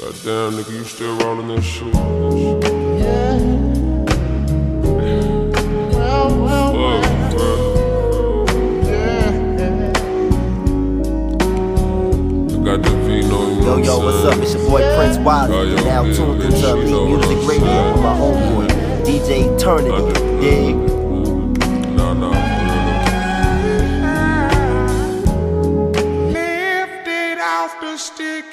Goddamn, nigga, you still rolling this shit? Fuck, bro. I got the Vino, you know Yo, yo, what's up? It's your boy Prince Wiley. Oh, yo, now yeah, tuned bitch, into you Elite know Music Radio saying. with my homeboy, DJ Eternity. Dig? Nah, nah, lifted off the sticky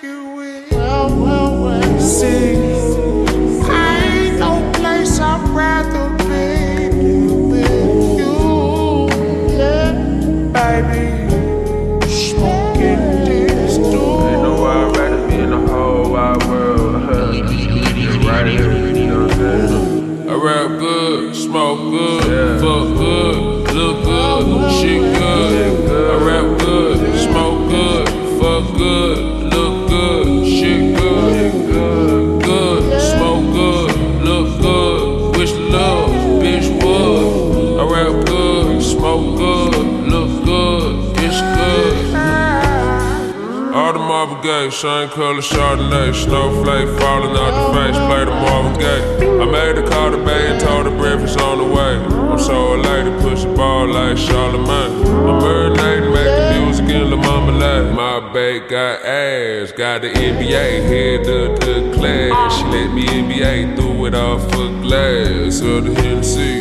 Chardonnay, snowflake falling out the face, play the Marvin Gaye. I made a call to Bay and told her breakfast on the way. I'm so elated, push the ball like Charlemagne. I'm marinating, making music in La Marmalade. My babe got ass, got the NBA, head of the class. She let me NBA, threw it off for glass of the Hennessy.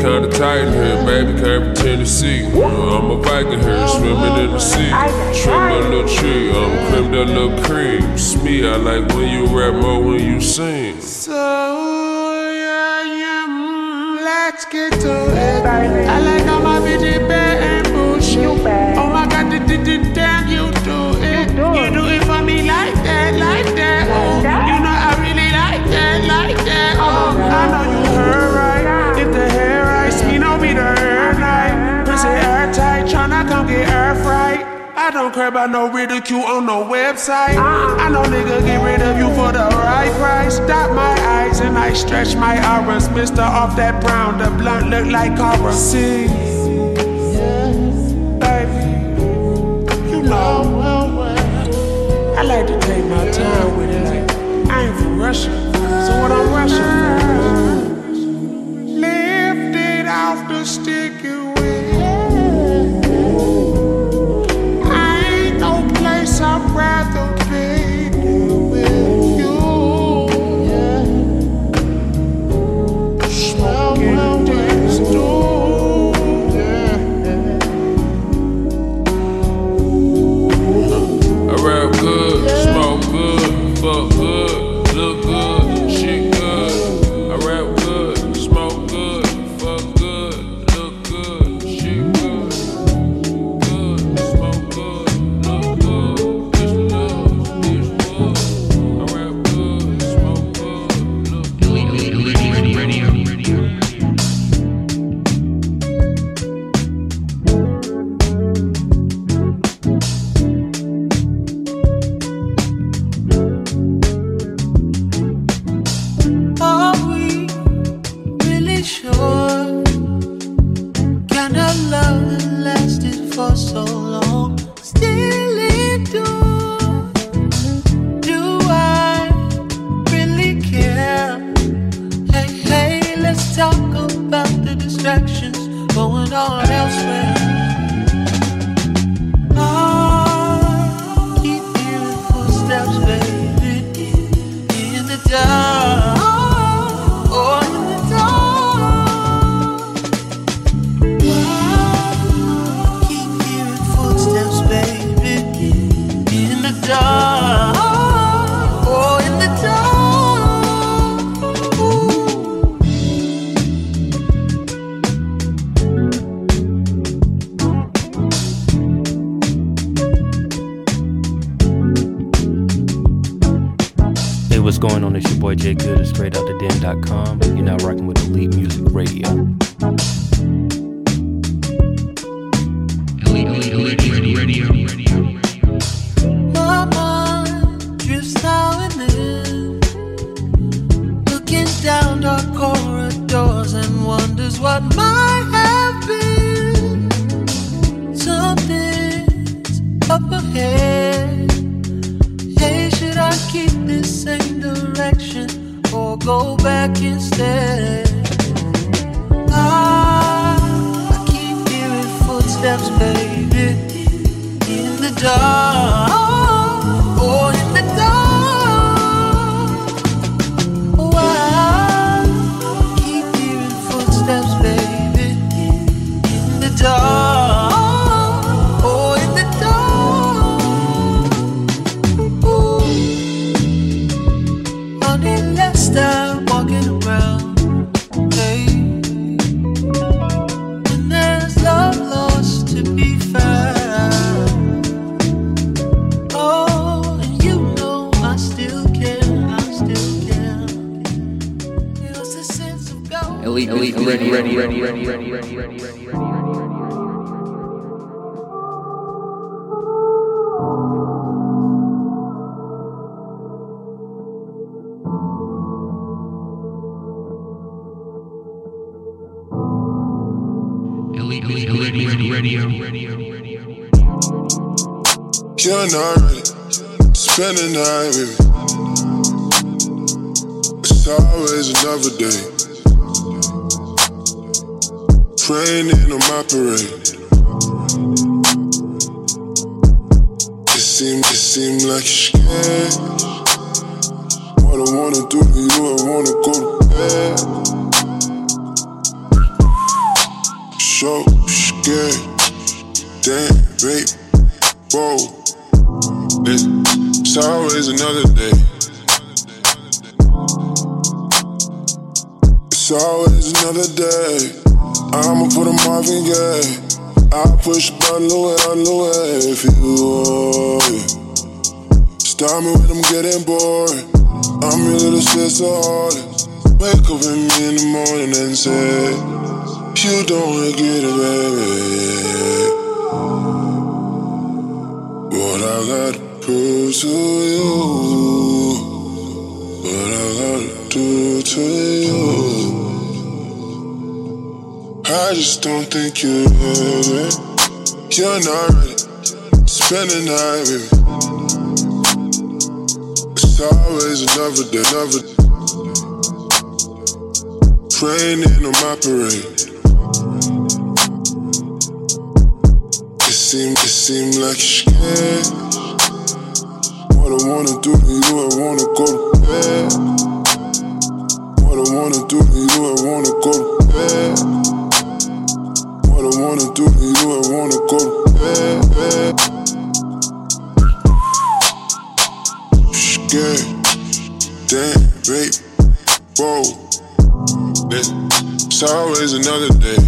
Kinda tight here, baby, can't pretend to see. Mm, I'm a Viking here, swimming in the sea. Trim a little tree, I'm creme de la cream. It's me, I like when you rap more when you sing. So, yeah, yeah, mm, let's get to it. I like about no ridicule on no website. I know nigga get rid of you for the right price. Stop my eyes and I stretch my auras. Mister off that brown, the blunt look like Cara. See, baby, you know. I like to take my time with it. Like I ain't for rushing, so what I'm rushing for? Hey, what's going on? It's your boy Jay Good of den.com. You're now rocking with Elite Music Radio. Training on my parade. It seems, it seems like you're scared. What I wanna do to you, I wanna go to bed. So scared. Damn, babe. Whoa. It's always another day. It's always another day. I'ma put a Marvin Gaye. I'll push a bottle away, bottle way for you. Stop me when I'm getting bored. I'm your little sister, artist. Wake up with me in the morning and say, You don't regret it, baby. What I gotta prove to you. What I gotta do to you. I just don't think you're ready. You're not ready. Spend the night me. It's always another day, another Training on my parade. It seems, it seems like you're scared. What I wanna do to you, I wanna go to bed. What I wanna do to you, I wanna go to bed. Wanna do to you, I wanna go to bed. bed. Scared, damn, babe, whoa. It's always another day.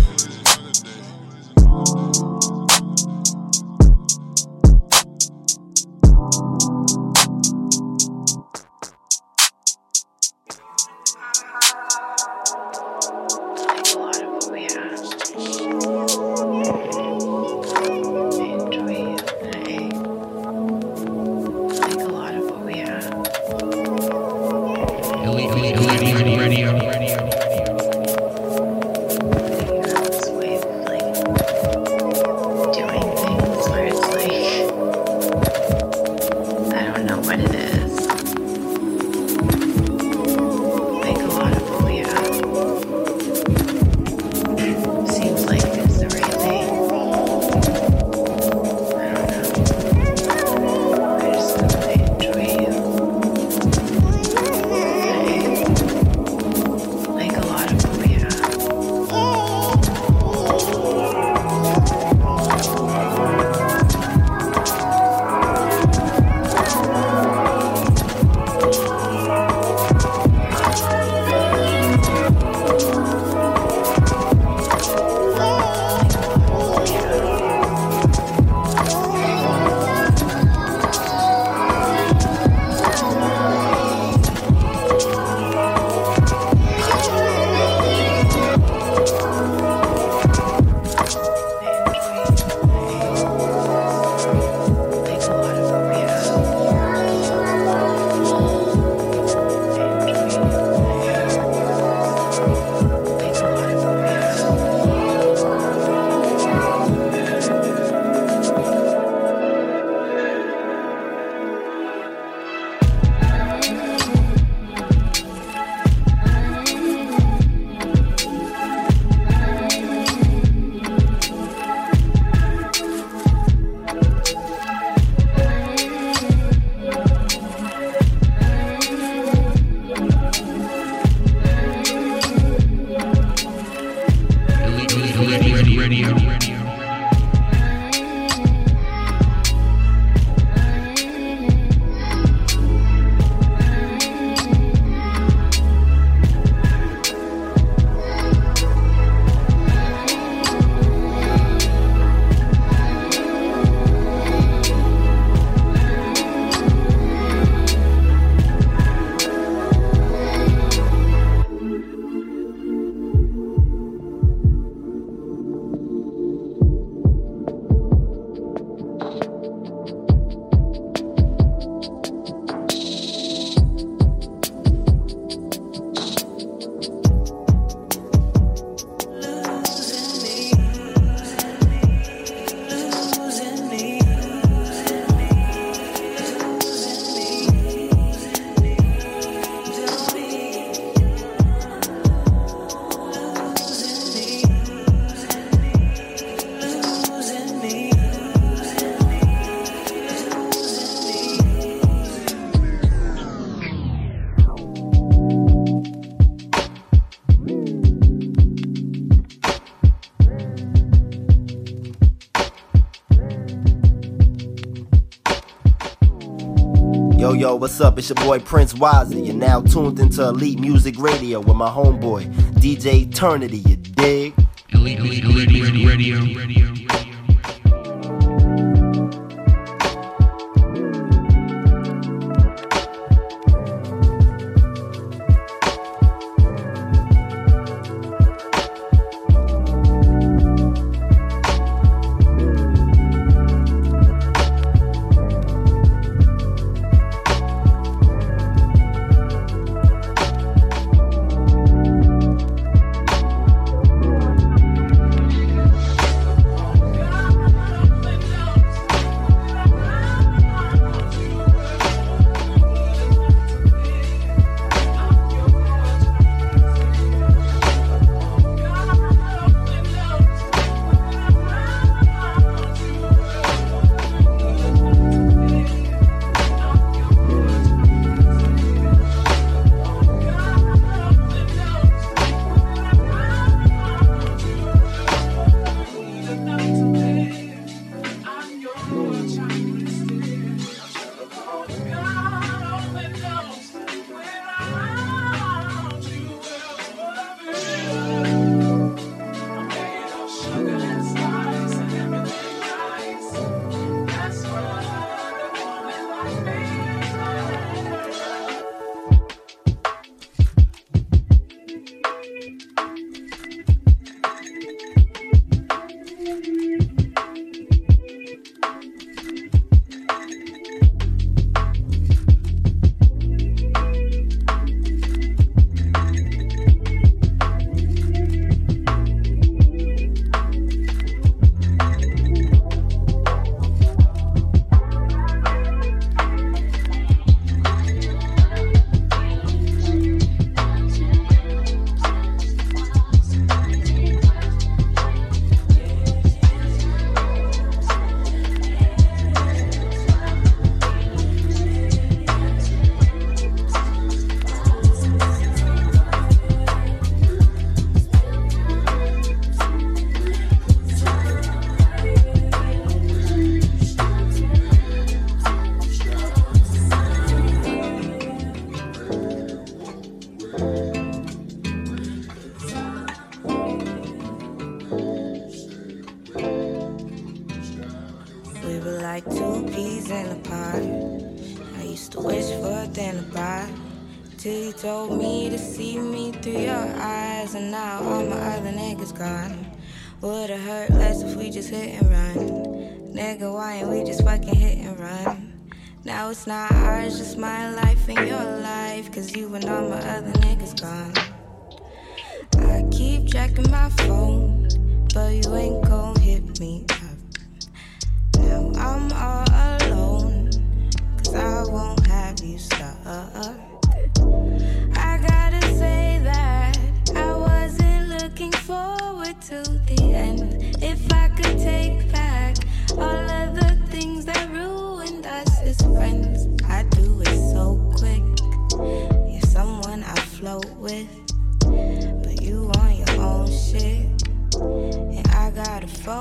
What's up? It's your boy Prince Wazzy. You're now tuned into Elite Music Radio with my homeboy, DJ Eternity, you dig? Elite, elite, elite, elite radio. radio.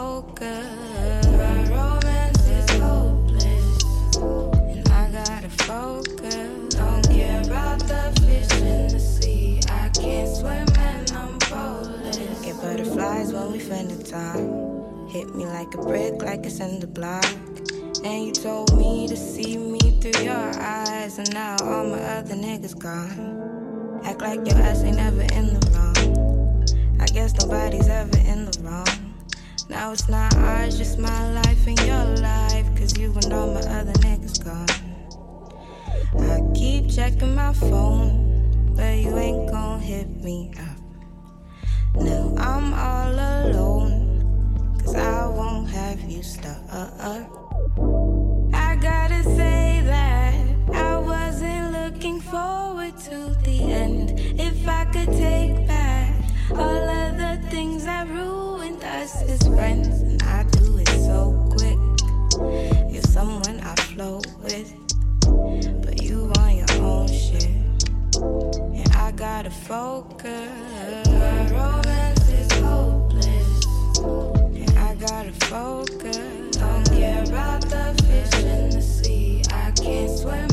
Focus. My romance is hopeless, and I gotta focus. Don't care about the fish in the sea. I can't swim and I'm bowless. Get butterflies when we spend the time. Hit me like a brick, like it's in the block. And you told me to see me through your eyes. And now all my other niggas gone. Act like your ass ain't never in the wrong. I guess nobody's ever in the wrong. Now it's not ours, just my life and your life. Cause you and all my other niggas gone. I keep checking my phone, but you ain't gon' hit me up. Now I'm all alone. Cause I won't have you stuck. I gotta say that I wasn't looking forward to the end. If I could take back all of friends, and I do it so quick. You're someone I float with, but you on your own shit. And I gotta focus. My romance is hopeless and I gotta focus. Don't care about the fish in the sea. I can't swim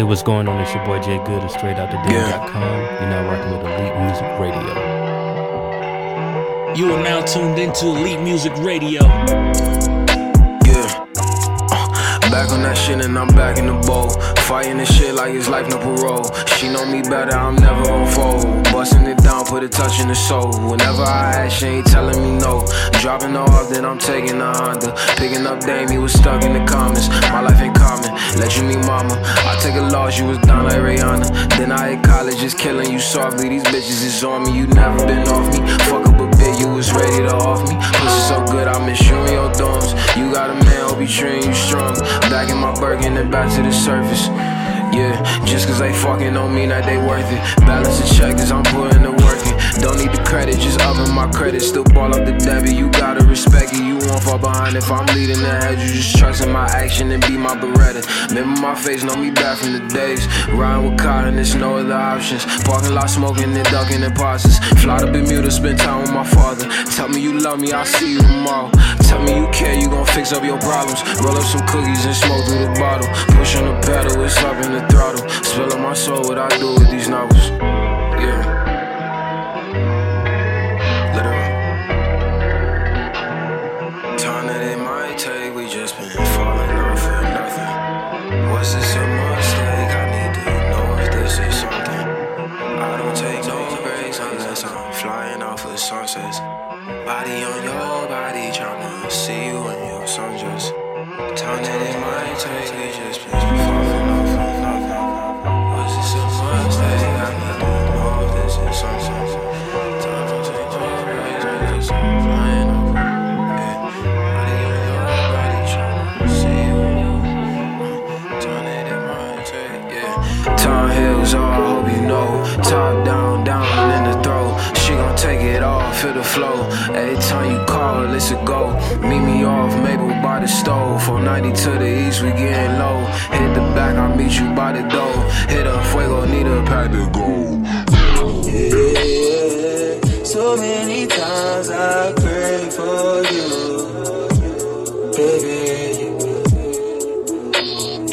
Hey, what's going on? It's your boy Jay Good of Straight Out the Den.com. You're now rocking with Elite Music Radio. You are now tuned into Elite Music Radio. Back on that shit and I'm back in the bowl. Fighting this shit like it's life no parole. She know me better, I'm never gon' fold. Busting it down, put a touch in the soul. Whenever I ask, she ain't telling me no. Dropping her off, then I'm taking a Honda. Picking up Dame, he was stuck in the comments. My life ain't common, let you meet mama. I take a loss, you was down like Rihanna. Then I hit college, just killing you softly. These bitches is on me, you never been off me. Fuck was ready to off me. Pussy so good, I miss you in your dorms. You got a man, hope he treating you strong. Back in my Birkin and back to the surface. Yeah, just cause they fucking don't mean that they worth it. Balance the check cause I'm putting the work in. Don't need the credit, just upping my credit. Still ball up the debit, you gotta respect it. You won't fall behind if I'm leading the head. You just trust in my action and be my Beretta. Remember my face, know me back from the days. Riding with cotton, there's no other options. Parking lot smoking and ducking and pauses. Fly to Bermuda, spend time with my father. Tell me you love me, I'll see you tomorrow. Tell me you care, you gon' fix up your problems. Roll up some cookies and smoke through the bottle. Push on the pedal, it's up in the throttle. Spill on my soul, what I do with these novels. The flow. Every time you call, it's a go. Meet me off Maple by the stove. From 90 to the east, we getting low. Hit the back, I'll meet you by the door. Hit a fuego, need a pack to go. Yeah, so many times I pray for you, baby.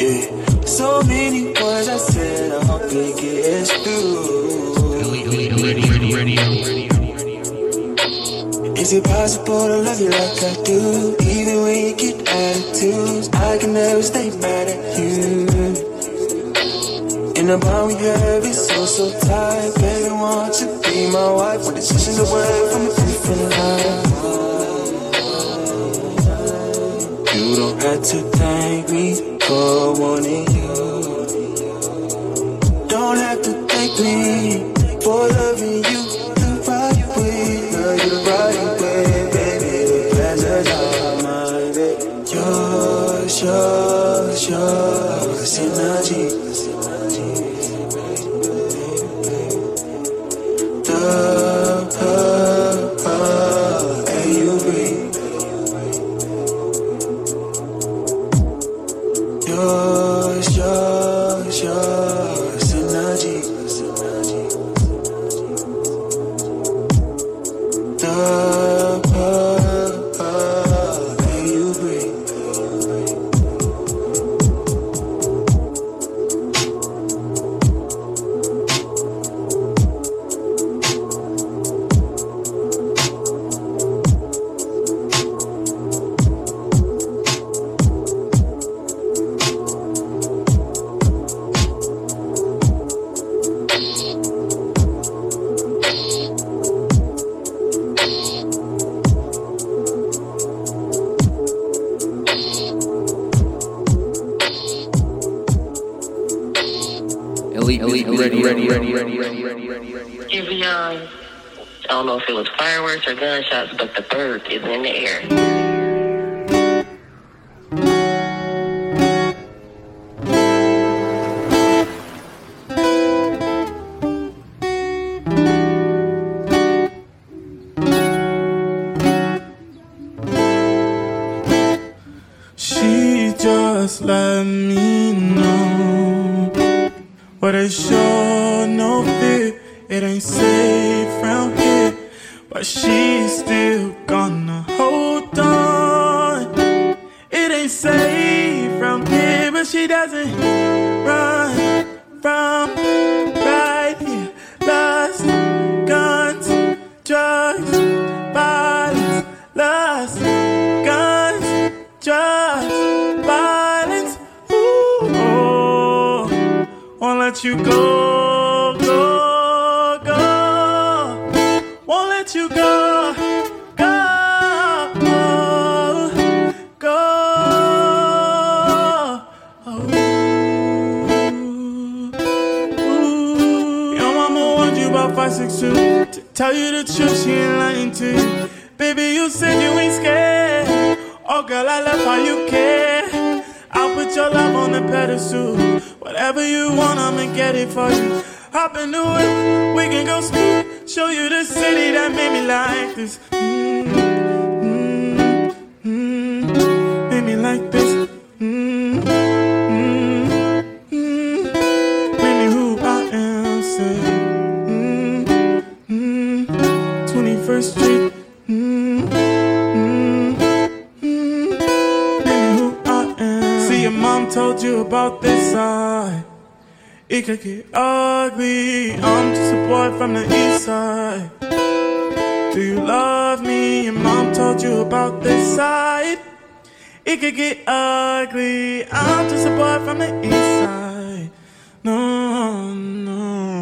Yeah, so many words I said, I hope it gets through. Is it possible to love you like I do? Even when you get attitudes, I can never stay mad at you. In the bond we have is so, so tight. Baby, want you be my wife. The decisions away from a different life. You don't have to thank me for wanting you. Don't have to thank me for loving you mama warned you about 562. To tell you the truth, she ain't lying to you. Baby, you said you ain't scared. Oh, girl, I love how you care. I'll put your love on the pedestal. Whatever you want, I'ma get it for you. Hop in the whip, we can go smooth. Show you the city that made me like this. Mm, about this side. It could get ugly. I'm just a boy from the east side. Do you love me? Your mom told you about this side. It could get ugly. I'm just a boy from the east side. No, no.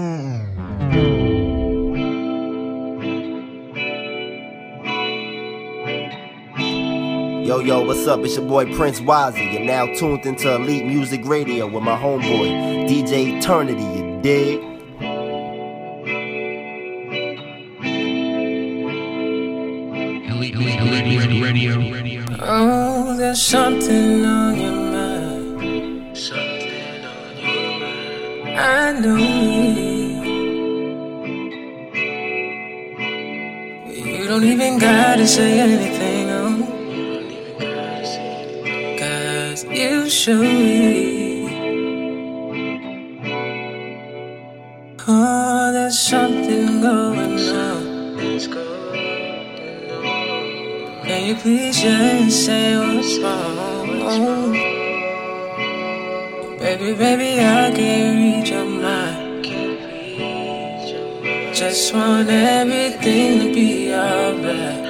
Yo, yo, what's up? It's your boy Prince Wazzy. You're now tuned into Elite Music Radio with my homeboy, DJ Eternity, you dig? Elite, elite, elite, radio, radio. Oh, there's something on your mind. Something on your mind. I know it. You don't even gotta say anything, you show. Oh, there's something going on. Can you please just say what's wrong? Baby, baby, I can't read your mind. Just want everything to be alright.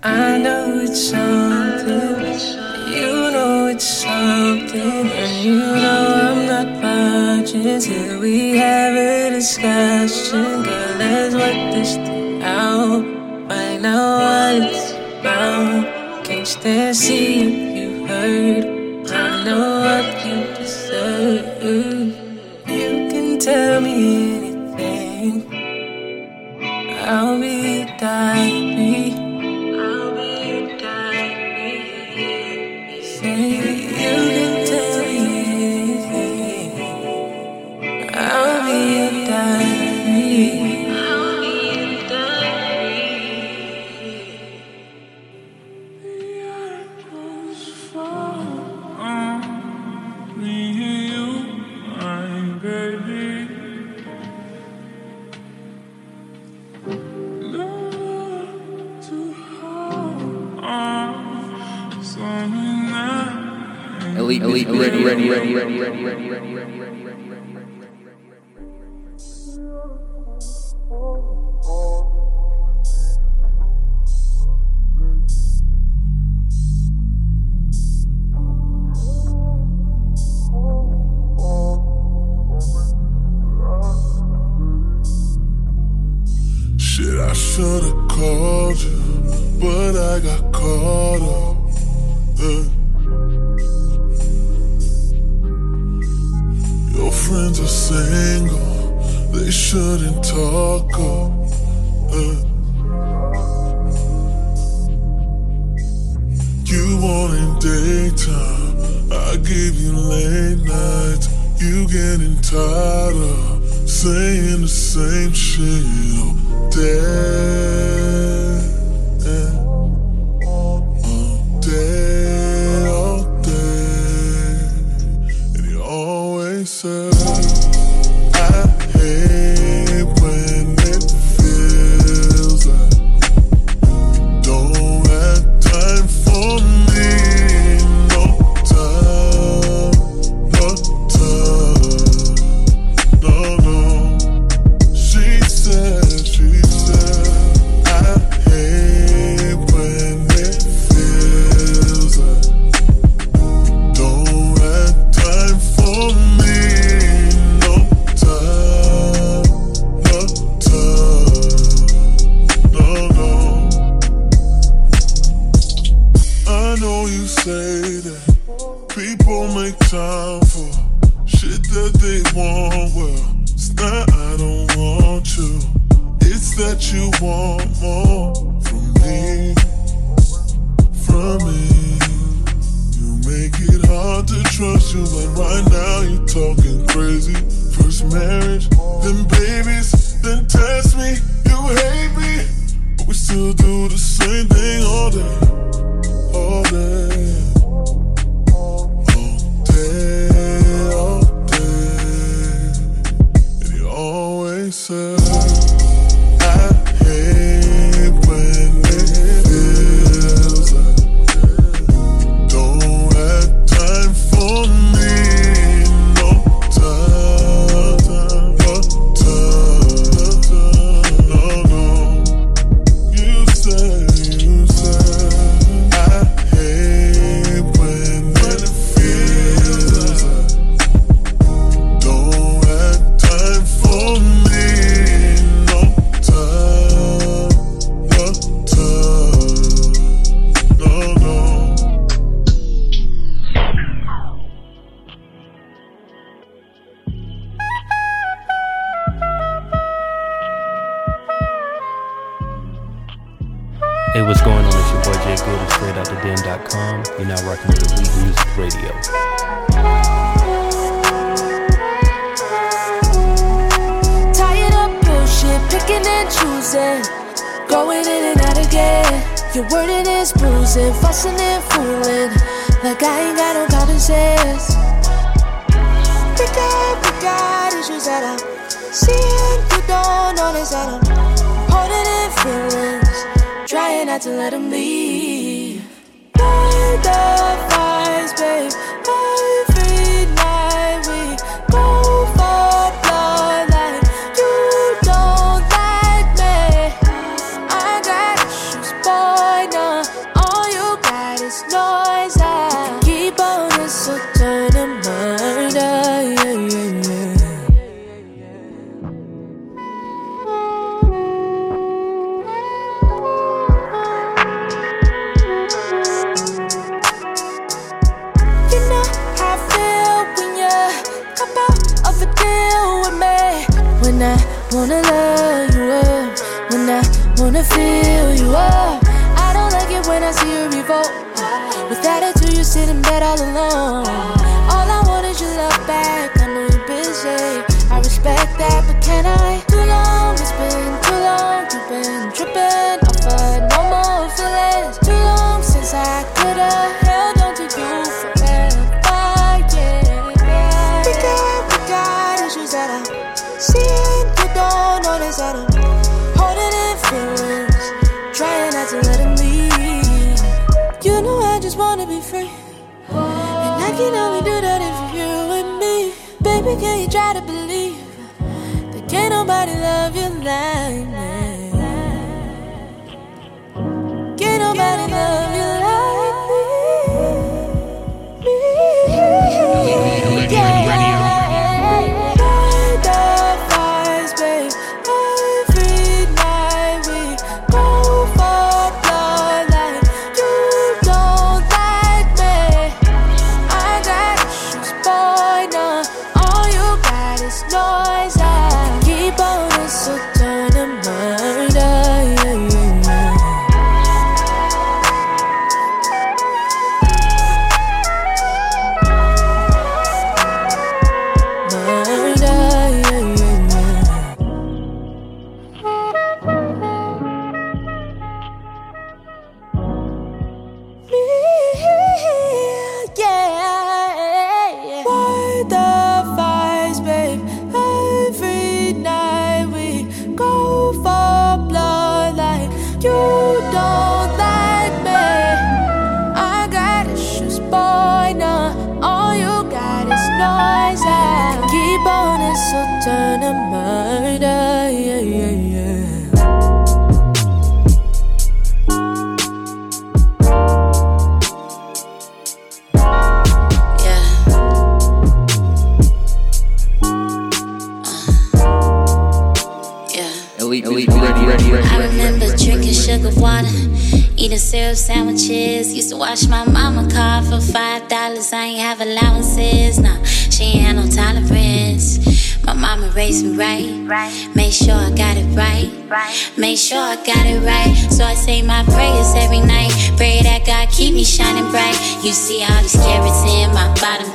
I know it's something, you know it's something, and you know I'm not budging till we have a discussion. Girl, let's work this thing out, find out what it's about. Can't stand see Shit, I should've called you, but I got you want more. try not to let him leave. Die, die. blind.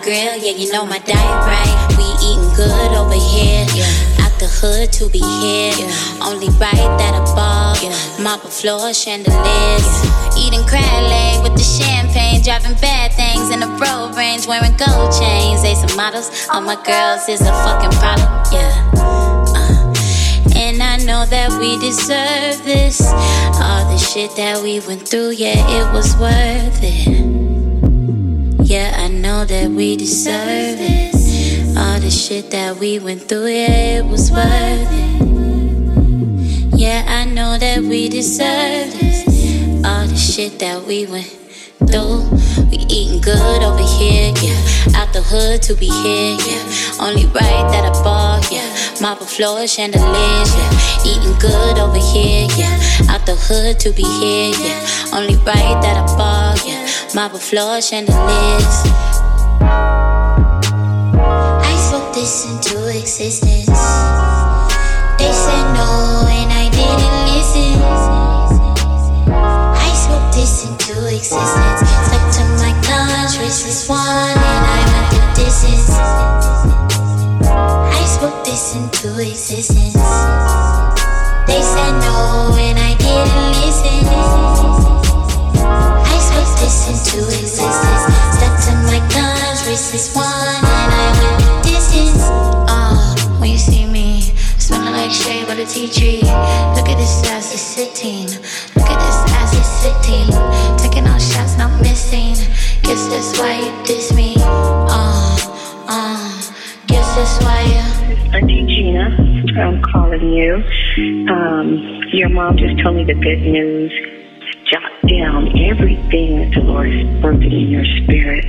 Grill. Yeah, you know my diet right. We eating good over here. Yeah. Out the hood to be here. Only right that I ball. Mop a floor, chandeliers. Eating crab leg with the champagne. Driving bad things in the road range. Wearing gold chains. They some models. All my girls is a fucking problem. Yeah. Uh, and I know that we deserve this. All the shit that we went through, yeah, it was worth it. Yeah, I know that we deserve it. All the shit that we went through, yeah, it was worth it. Yeah, I know that we deserve this. All the shit that we went through. We eating good over here, yeah. Out the hood to be here, yeah. Only right that I ball, yeah. Marble floor, chandeliers, yeah. Eating good over here, yeah. Out the hood to be here, yeah. Only right that I ball, yeah. Marble floor, chandeliers. I spoke this into existence. They said no, and I didn't listen. This into existence. Stuck to my guns, restless one, and I went the distance. I spoke this into existence. They said no, and I didn't listen. I spoke this into existence. Stuck to my guns, restless one, and I went the distance. Uh, when you see me. Smelling like tea tree. Look at this it's sitting. Look at this sitting. Taking all shots, not missing. Guess that's why you diss me. Uh, uh. Guess that's why you. Auntie Gina, I'm calling you. Um, your mom just told me the good news. Jot down everything that the Lord has broken in your spirit.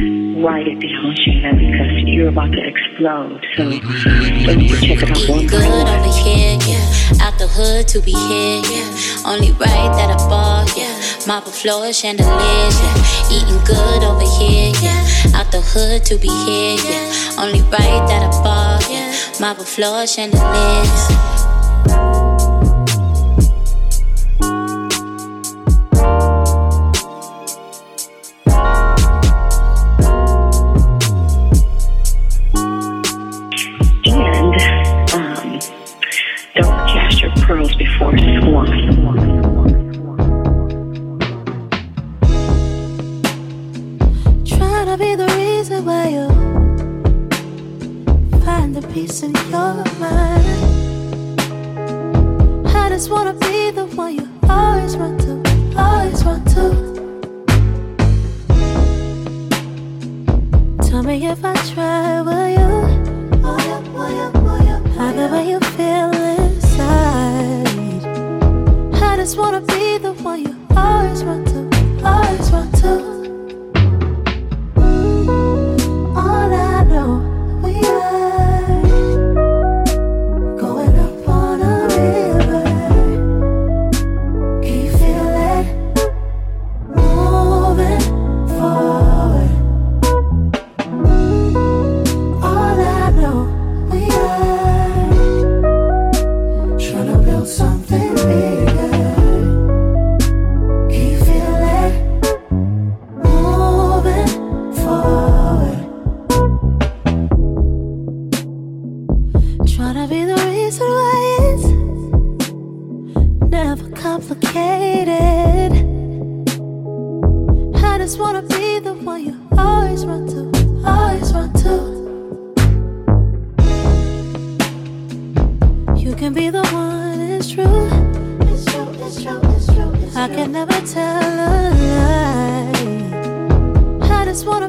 Write it down, Gina, because you're about to explode. So let me check it out one Good more over here, yeah. Out the hood to be here, yeah. Only right that I ball, yeah. Marble floor, chandeliers, yeah. Eating good over here, yeah. Out the hood to be here, yeah. Only right that I ball, yeah. Marble floor, chandeliers. Cast your pearls before swine. Trying to be the reason why you find the peace in your mind. I just wanna be the one you always run to, always run to. Tell me if I try, will you? Will you, will you, will you? I know how you feel inside. I just wanna be the one you always run to, always run to. Just wanna be the one you always run to, always run to. You can be the one, it's true. It's true, it's true, it's true. It's I can never tell a lie. I just wanna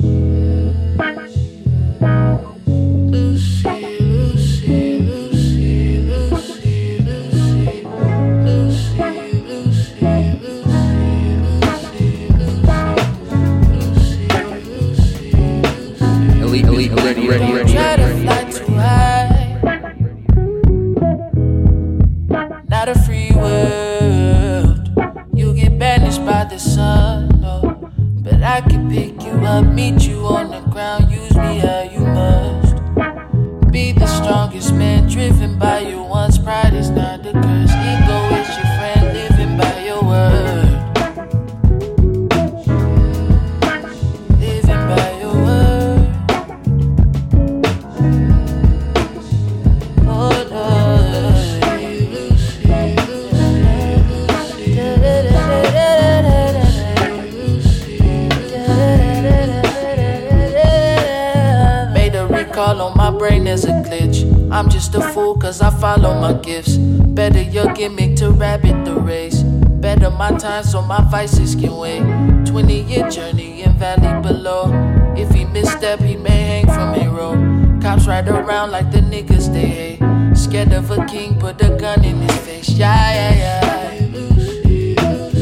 there's a glitch. I'm just a fool cause I follow my gifts. Better your gimmick to rabbit the race. Better my time so my vices can wait. 20 year journey in valley below. If he misstep, he may hang from a rope. Cops ride around like the niggas they hate. Scared of a king, put a gun in his face. Yeah, yeah, yeah.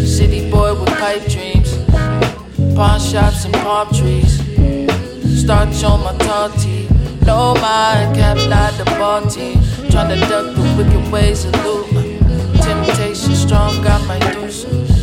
City boy with pipe dreams. Pawn shops and palm trees. Starch on my tall teeth. No mind cap, not the ball team. Tryna duck the wicked ways of loop. Temptation strong, got my deuces.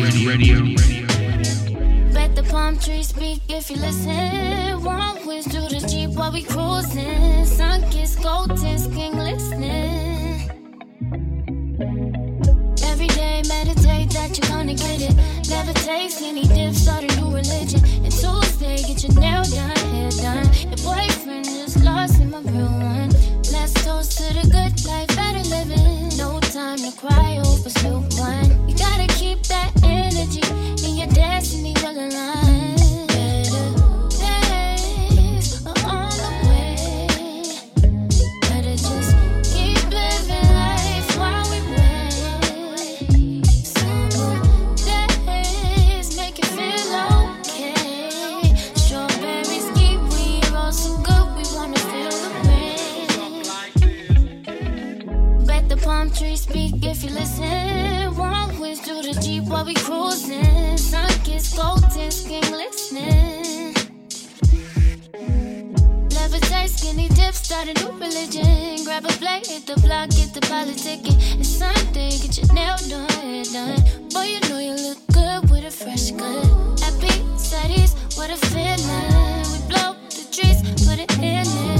Radio. Radio. Let the palm trees speak if you listen. Warm winds through the jeep while we cruising. Sun kissed, golden skin glistening. Every day meditate that you're gonna get it. Never take any dips, start a new religion. And Tuesday get your nail done, hair done. Your boyfriend just lost in my real one. Let's toast to the good life, better living. No time to cry over spilled wine keep that energy in your destiny, you be cruising. Sun kiss, golden skin glistening. Levitate, skinny dip, start a new religion. Grab a plate, hit the block, get the politicking. It's Sunday, get your nail done, hair done. Boy, you know you look good with a fresh cut. Happy, studies, what a feeling. We blow the trees, put it in it.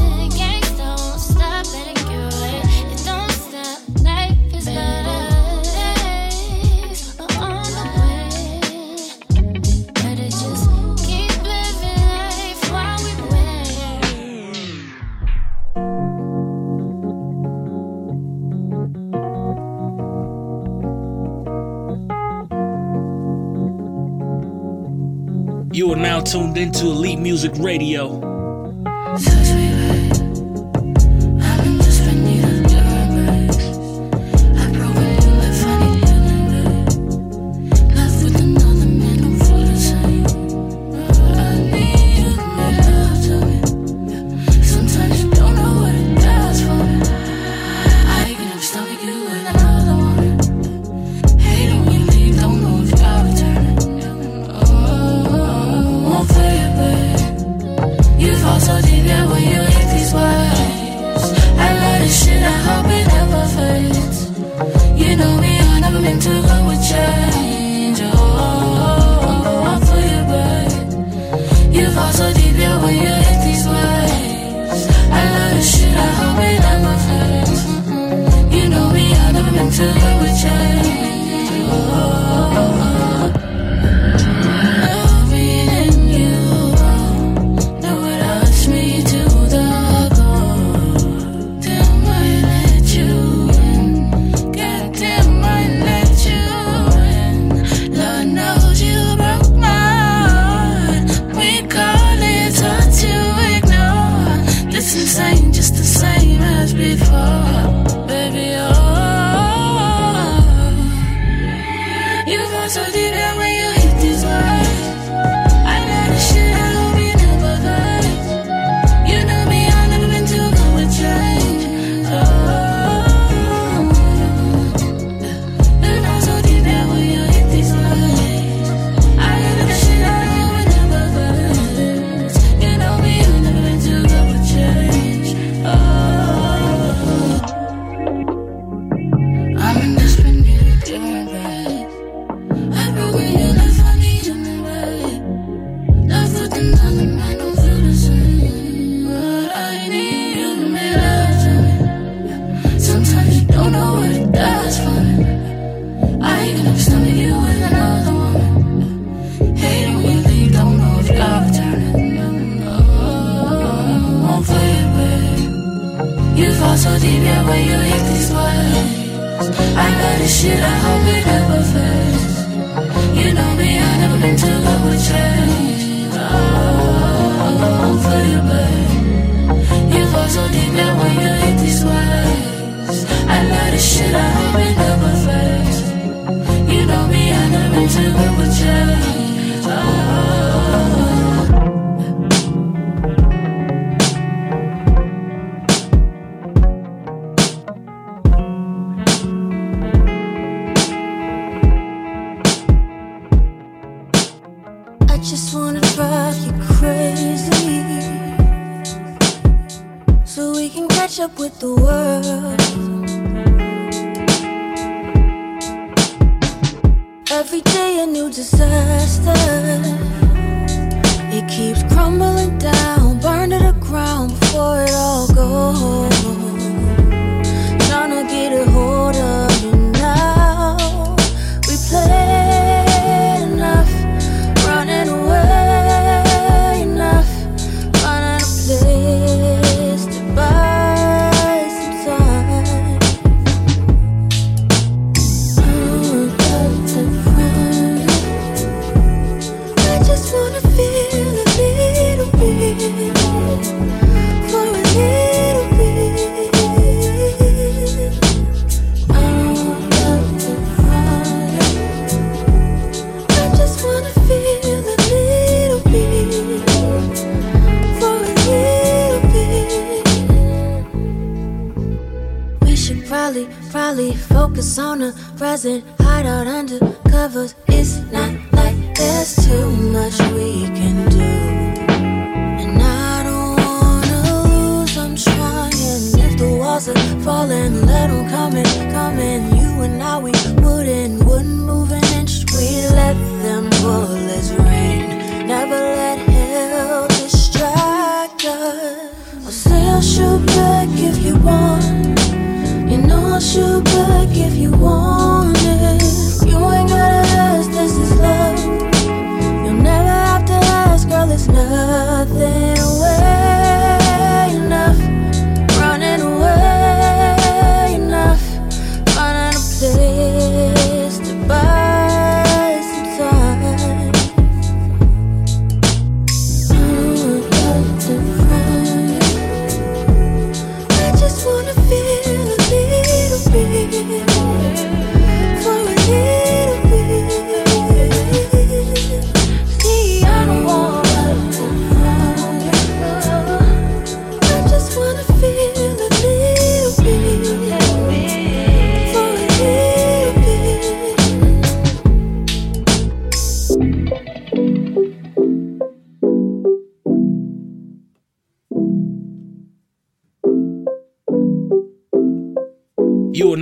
You are now tuned into Elite Music Radio.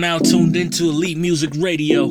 Now tuned into Elite Music Radio.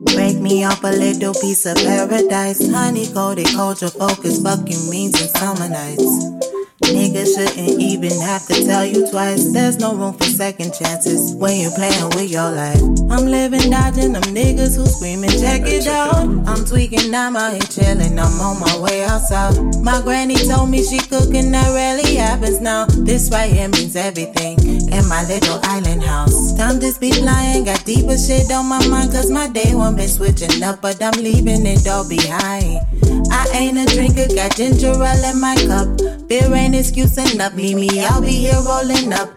Break me up a little piece of paradise. Honey coated culture focus, fucking means in summer nights. Niggas shouldn't even have to tell you twice. There's no room for second chances when you're playing with your life. I'm living dodging them niggas who screaming, check it out. I'm tweaking, I'm out here chilling, I'm on my way outside. My granny told me she cooking, that rarely happens now. This right here means everything in my little island house. Time just be flying, got deeper shit on my mind, cause my day one been switching up, but I'm leaving it all behind. I ain't a drinker, got ginger ale in my cup. Beer ain't excuse enough, meet me, I'll be here rolling up.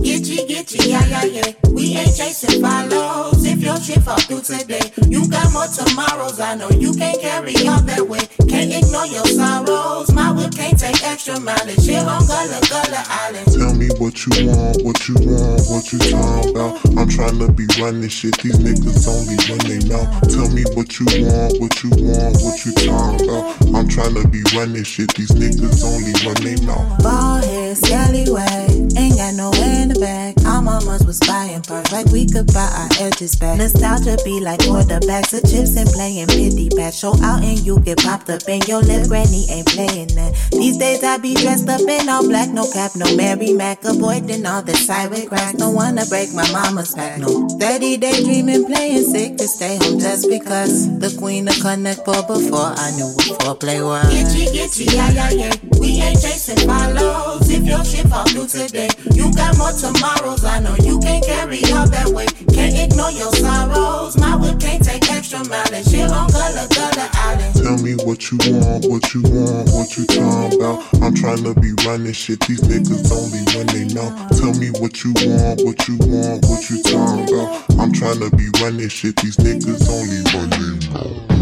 Gitchy, gitchy, yeah, yeah, yeah. We ain't chasing follows. If your shit fall through today, you got more tomorrows. I know you can't carry on that way. Can't ignore your sorrows. My whip can't take extra mileage. Here on Gullah Gullah Island. Tell me what you want, what you want, what you talking about. I'm trying to be running shit. These niggas only run they mouth. Tell me what you want, what you want, what you talking about. I'm trying to be running shit. These niggas only run they mouth. Ball head, scallywag. Ain't got nowhere in the bag. Our mamas was buying like we could buy our edges back. Nostalgia be like quarterbacks of chips and playing pity patch. Show out and you get popped up and your lip granny ain't playing that. These days I be dressed up in all black, no cap, no Mary Mac, avoiding all the side with cracks. No wanna break my mama's back. No 30 day dreaming, playing sick to stay home just because the queen of connect for before I knew what foreplay was. Gitchy, gitchy, yeah, yeah, yeah. We ain't chasing follows. If your shit fall through today. You got more tomorrows, I know you can't carry out that way. Can't ignore your sorrows. My whip can't take extra mileage. You on color, color island. Tell me what you want, what you want, what you talking about. I'm trying to be running shit, these niggas only when they know. Tell me what you want, what you want, what you talking about. I'm trying to be running shit, these niggas only when they know.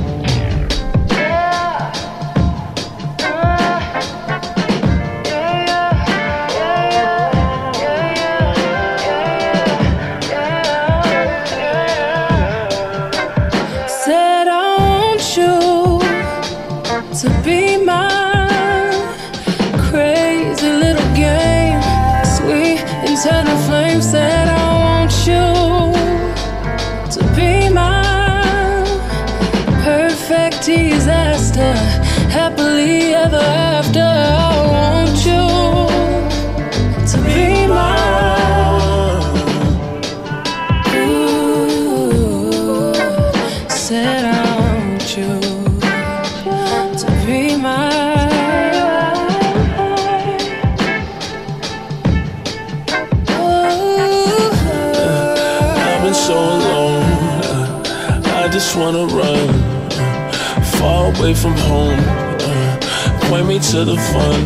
Away from home. uh, Point me to the fun.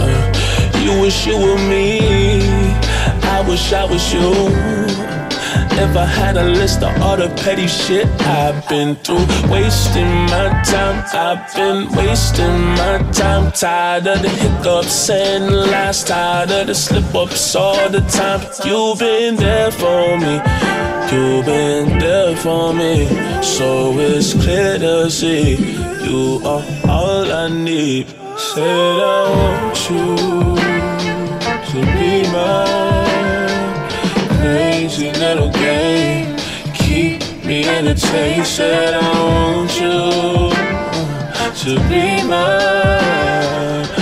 uh, You wish you were me. I wish I was you. If I had a list of all the petty shit I've been through, wasting my time, I've been wasting my time. Tired of the hiccups and the last, tired of the slip ups all the time. You've been there for me, you've been there for me. So it's clear to see you are all I need. Said I want you to be mine crazy little game. Keep me entertained. Said I want you to be mine.